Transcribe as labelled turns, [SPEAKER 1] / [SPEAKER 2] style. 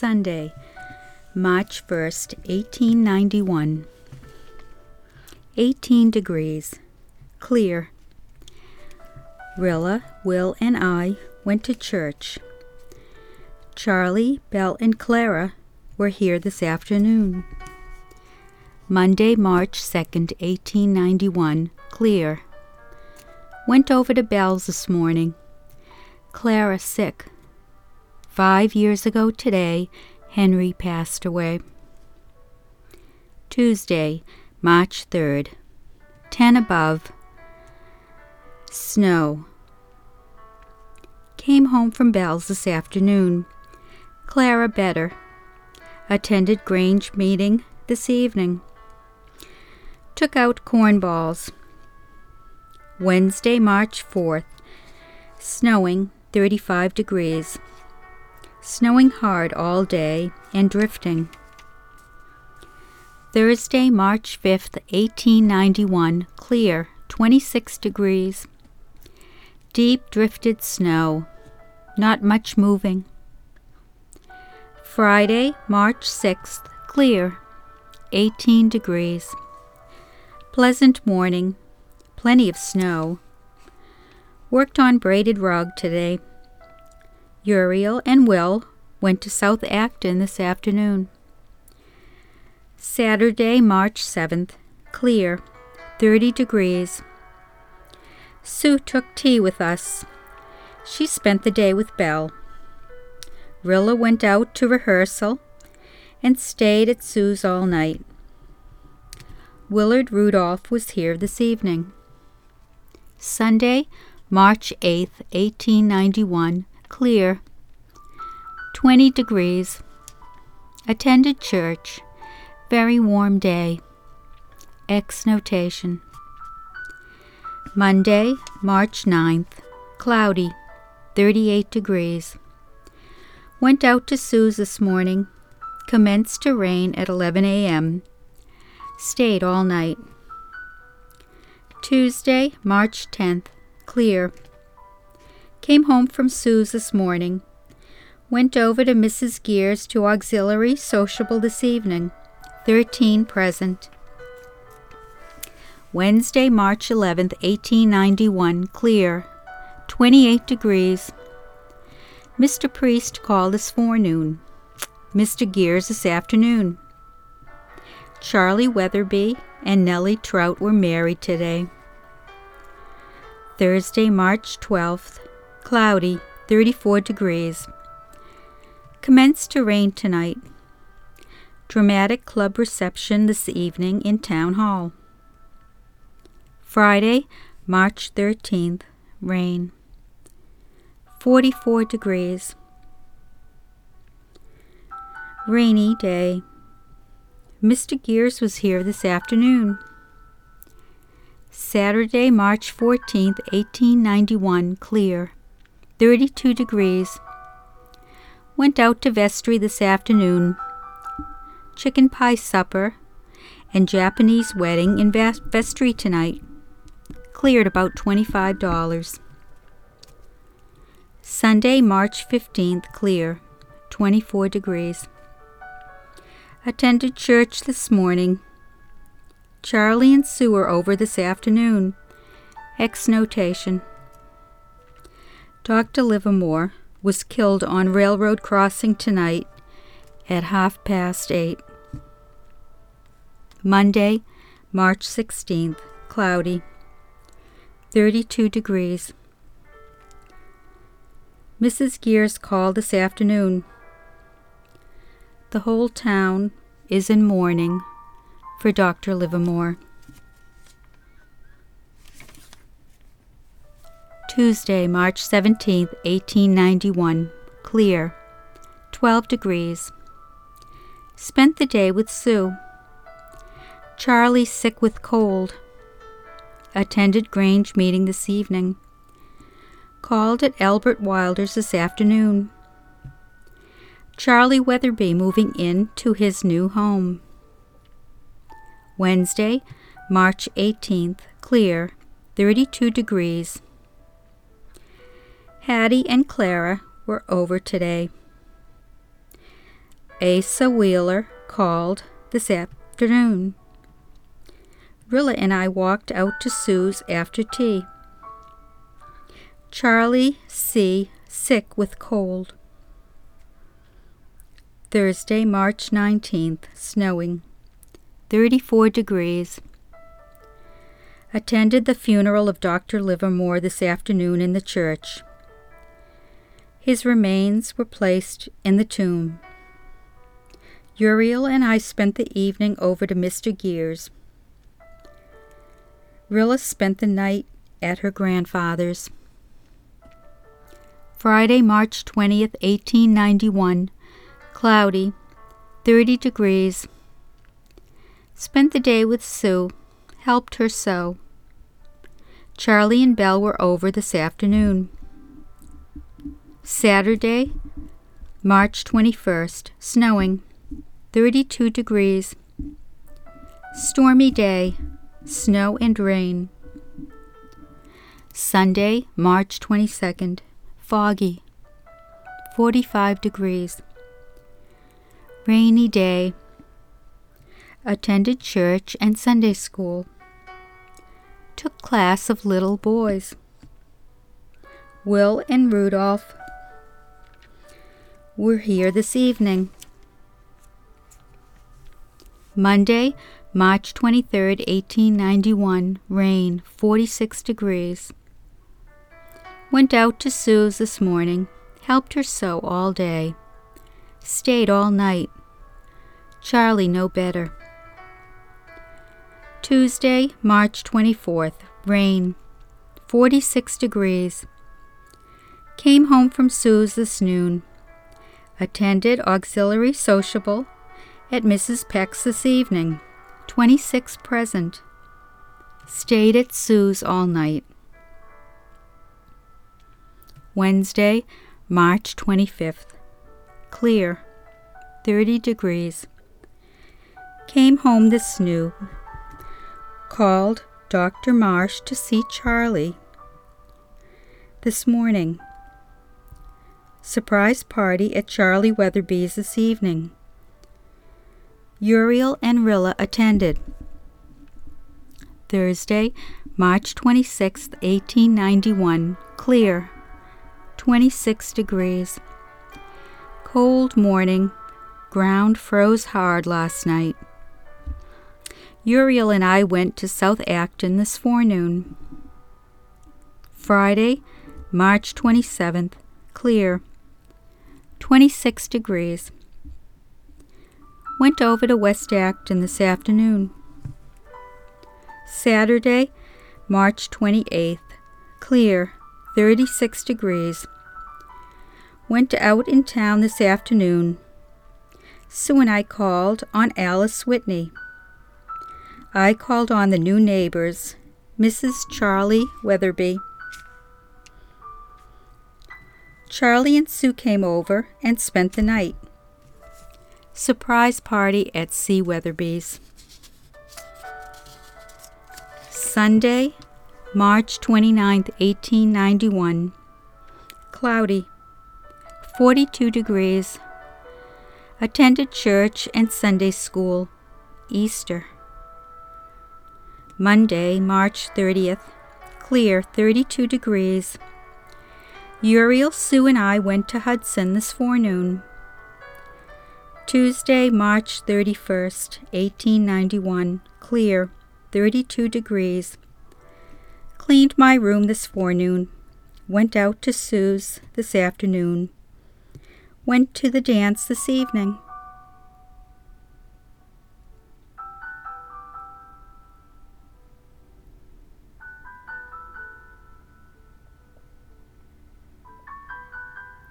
[SPEAKER 1] Sunday, March 1st, 1891. 18 degrees. Clear. Rilla, Will, and I went to church. Charlie, Belle, and Clara were here this afternoon. Monday, March 2nd, 1891. Clear. Went over to Belle's this morning. Clara sick. Five years ago today, Henry passed away. Tuesday, March 3rd. 10 above. Snow. Came home from Belle's this afternoon. Clara better. Attended Grange meeting this evening. Took out corn balls. Wednesday, March 4th. Snowing 35 degrees. Snowing hard all day and drifting. Thursday, March 5th, 1891. Clear 26 degrees. Deep drifted snow. Not much moving. Friday, March 6th. Clear 18 degrees. Pleasant morning. Plenty of snow. Worked on braided rug today. Uriel and Will went to South Acton this afternoon. Saturday, March 7th. Clear. 30 degrees. Sue took tea with us. She spent the day with Belle. Rilla went out to rehearsal and stayed at Sue's all night. Willard Rudolph was here this evening. Sunday, March 8th, 1891, clear. 20 degrees. Attended church. Very warm day. X notation. Monday, March 9th, cloudy. 38 degrees. Went out to Sue's this morning. Commenced to rain at 11 a.m. Stayed all night. Tuesday, March 10th. Clear. Came home from Sue's this morning. Went over to Mrs. Gear's to auxiliary sociable this evening. 13 present. Wednesday, March 11th, 1891. Clear. 28 degrees. Mr. Priest called this forenoon. Mr. Gears this afternoon. Charlie Weatherby and Nellie Trout were married today. Thursday, March 12th. Cloudy, 34 degrees. Commenced to rain tonight. Dramatic Club reception this evening in Town Hall. Friday, March 13th. Rain. 44 degrees. Rainy day. Mr. Gears was here this afternoon. Saturday, March 14th, 1891, clear. 32 degrees. Went out to vestry this afternoon. Chicken pie supper and Japanese wedding in vestry tonight. Cleared about $25. Sunday, March 15th, clear. 24 degrees. Attended church this morning. Charlie and Sue are over this afternoon. X notation. Dr. Livermore was killed on railroad crossing tonight at half past eight. Monday, March 16th, cloudy. 32 degrees. Mrs. Gears called this afternoon. The whole town is in mourning for Dr. Livermore. Tuesday, March 17, 1891. Clear. 12 degrees. Spent the day with Sue. Charlie sick with cold. Attended Grange meeting this evening. Called at Albert Wilder's this afternoon. Charlie Weatherby moving in to his new home. Wednesday, March 18th, clear, 32 degrees. Hattie and Clara were over today. Asa Wheeler called this afternoon. Rilla and I walked out to Sue's after tea. Charlie C. sick with cold. Thursday, March 19th, snowing. 34 degrees. Attended the funeral of Dr. Livermore this afternoon in the church. His remains were placed in the tomb. Uriel and I spent the evening over to Mr. Gear's. Rilla spent the night at her grandfather's. Friday, March 20th, 1891. Cloudy, 30 degrees. Spent the day with Sue, helped her sew. Charlie and Belle were over this afternoon. Saturday, March 21st, snowing, 32 degrees. Stormy day, snow and rain. Sunday, March 22nd, foggy, 45 degrees. Rainy day. Attended church and Sunday school. Took class of little boys. Will and Rudolph were here this evening. Monday, March 23rd, 1891. Rain, 46 degrees. Went out to Sue's this morning. Helped her sew all day. Stayed all night. Charlie no better. Tuesday, March 24th. Rain. 46 degrees. Came home from Sue's this noon. Attended auxiliary sociable at Mrs. Peck's this evening. 26 present. Stayed at Sue's all night. Wednesday, March 25th clear, 30 degrees. Came home this noon. Called Dr. Marsh to see Charlie. This morning. Surprise party at Charlie Weatherby's this evening. Uriel and Rilla attended. Thursday, March 26, 1891. Clear. 26 degrees. Cold morning. Ground froze hard last night. Uriel and I went to South Acton this forenoon. Friday, March 27th. Clear. 26 degrees. Went over to West Acton this afternoon. Saturday, March 28th. Clear. 36 degrees. Went out in town this afternoon. Sue and I called on Alice Whitney. I called on the new neighbors, Mrs. Charlie Weatherby. Charlie and Sue came over and spent the night. Surprise party at C. Weatherby's. Sunday, March 29, 1891. Cloudy. 42 degrees. Attended church and Sunday school. Easter. Monday, March 30th. Clear, 32 degrees. Uriel, Sue, and I went to Hudson this forenoon. Tuesday, March 31st, 1891. Clear, 32 degrees. Cleaned my room this forenoon. Went out to Sue's this afternoon went to the dance this evening.